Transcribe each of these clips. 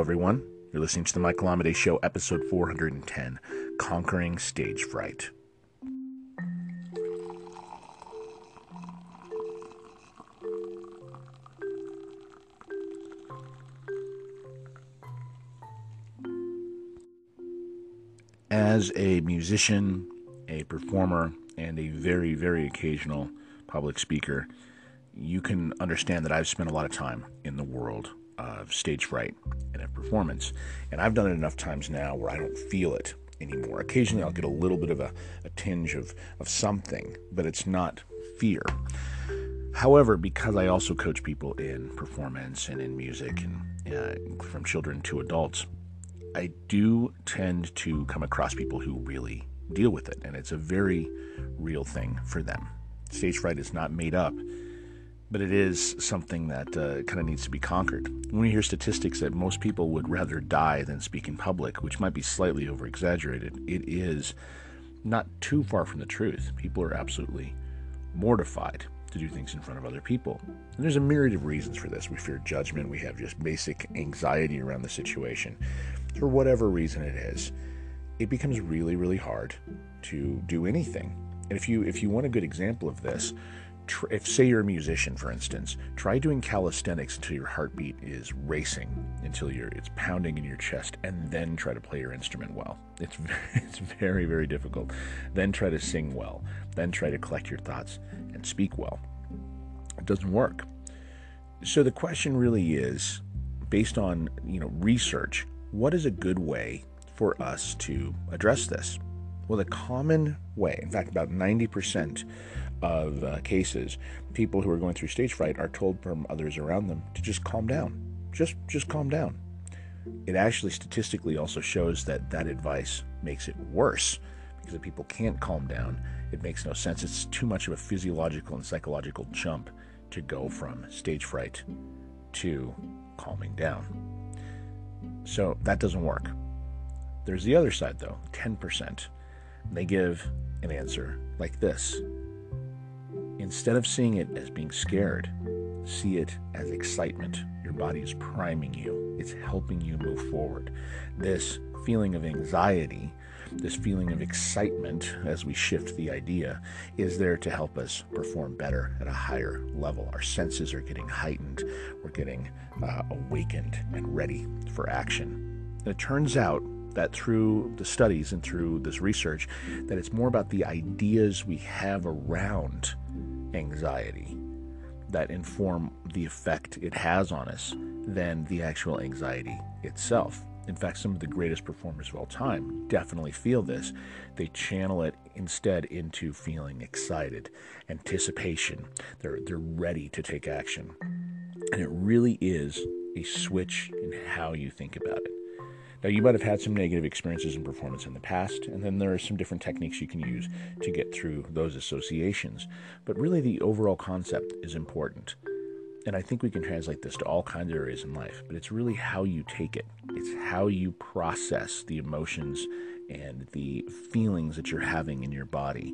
Everyone. You're listening to the Michael Amidei Show, episode 410 Conquering Stage Fright. As a musician, a performer, and a very, very occasional public speaker, you can understand that I've spent a lot of time in the world of stage fright and of performance. And I've done it enough times now where I don't feel it anymore. Occasionally I'll get a little bit of a, a tinge of, of something, but it's not fear. However, because I also coach people in performance and in music and uh, from children to adults, I do tend to come across people who really deal with it, and it's a very real thing for them. Stage fright is not made up but it is something that uh, kind of needs to be conquered. When we hear statistics that most people would rather die than speak in public, which might be slightly over exaggerated, it is not too far from the truth. People are absolutely mortified to do things in front of other people. And there's a myriad of reasons for this. We fear judgment, we have just basic anxiety around the situation. For whatever reason it is, it becomes really, really hard to do anything. And if you if you want a good example of this, if say you're a musician for instance try doing calisthenics until your heartbeat is racing until you're it's pounding in your chest and then try to play your instrument well. It's it's very very difficult. Then try to sing well. Then try to collect your thoughts and speak well. It doesn't work. So the question really is based on you know research what is a good way for us to address this? Well the common way in fact about 90% of uh, cases, people who are going through stage fright are told from others around them to just calm down. Just just calm down. It actually statistically also shows that that advice makes it worse because if people can't calm down, it makes no sense. It's too much of a physiological and psychological jump to go from stage fright to calming down. So that doesn't work. There's the other side though, 10%. They give an answer like this Instead of seeing it as being scared, see it as excitement. Your body is priming you, it's helping you move forward. This feeling of anxiety, this feeling of excitement as we shift the idea, is there to help us perform better at a higher level. Our senses are getting heightened, we're getting uh, awakened and ready for action. And it turns out that through the studies and through this research that it's more about the ideas we have around anxiety that inform the effect it has on us than the actual anxiety itself. In fact, some of the greatest performers of all time definitely feel this. They channel it instead into feeling excited, anticipation. They're, they're ready to take action. And it really is a switch in how you think about it. Now, you might have had some negative experiences in performance in the past, and then there are some different techniques you can use to get through those associations. But really, the overall concept is important. And I think we can translate this to all kinds of areas in life, but it's really how you take it. It's how you process the emotions and the feelings that you're having in your body.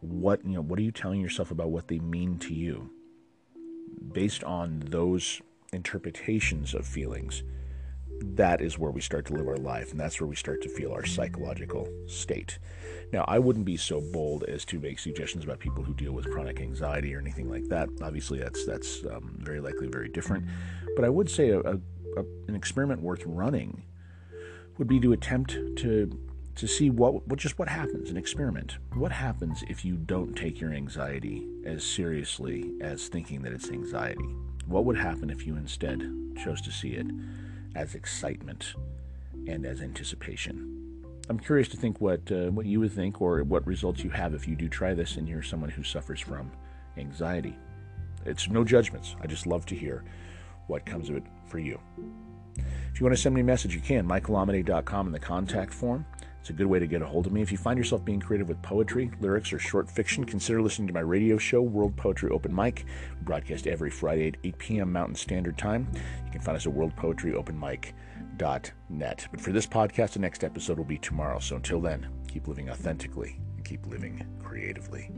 What, you know, what are you telling yourself about what they mean to you? Based on those interpretations of feelings, that is where we start to live our life, and that's where we start to feel our psychological state. Now, I wouldn't be so bold as to make suggestions about people who deal with chronic anxiety or anything like that. Obviously, that's that's um, very likely very different. But I would say a, a, a, an experiment worth running would be to attempt to to see what, what just what happens. An experiment. What happens if you don't take your anxiety as seriously as thinking that it's anxiety? What would happen if you instead chose to see it? As excitement and as anticipation. I'm curious to think what uh, what you would think or what results you have if you do try this and you're someone who suffers from anxiety. It's no judgments. I just love to hear what comes of it for you. If you want to send me a message, you can. michaelamidei.com in the contact form. It's a good way to get a hold of me. If you find yourself being creative with poetry, lyrics, or short fiction, consider listening to my radio show, World Poetry Open Mic. Broadcast every Friday at 8 p.m. Mountain Standard Time. You can find us at worldpoetryopenmic.net. But for this podcast, the next episode will be tomorrow. So until then, keep living authentically and keep living creatively.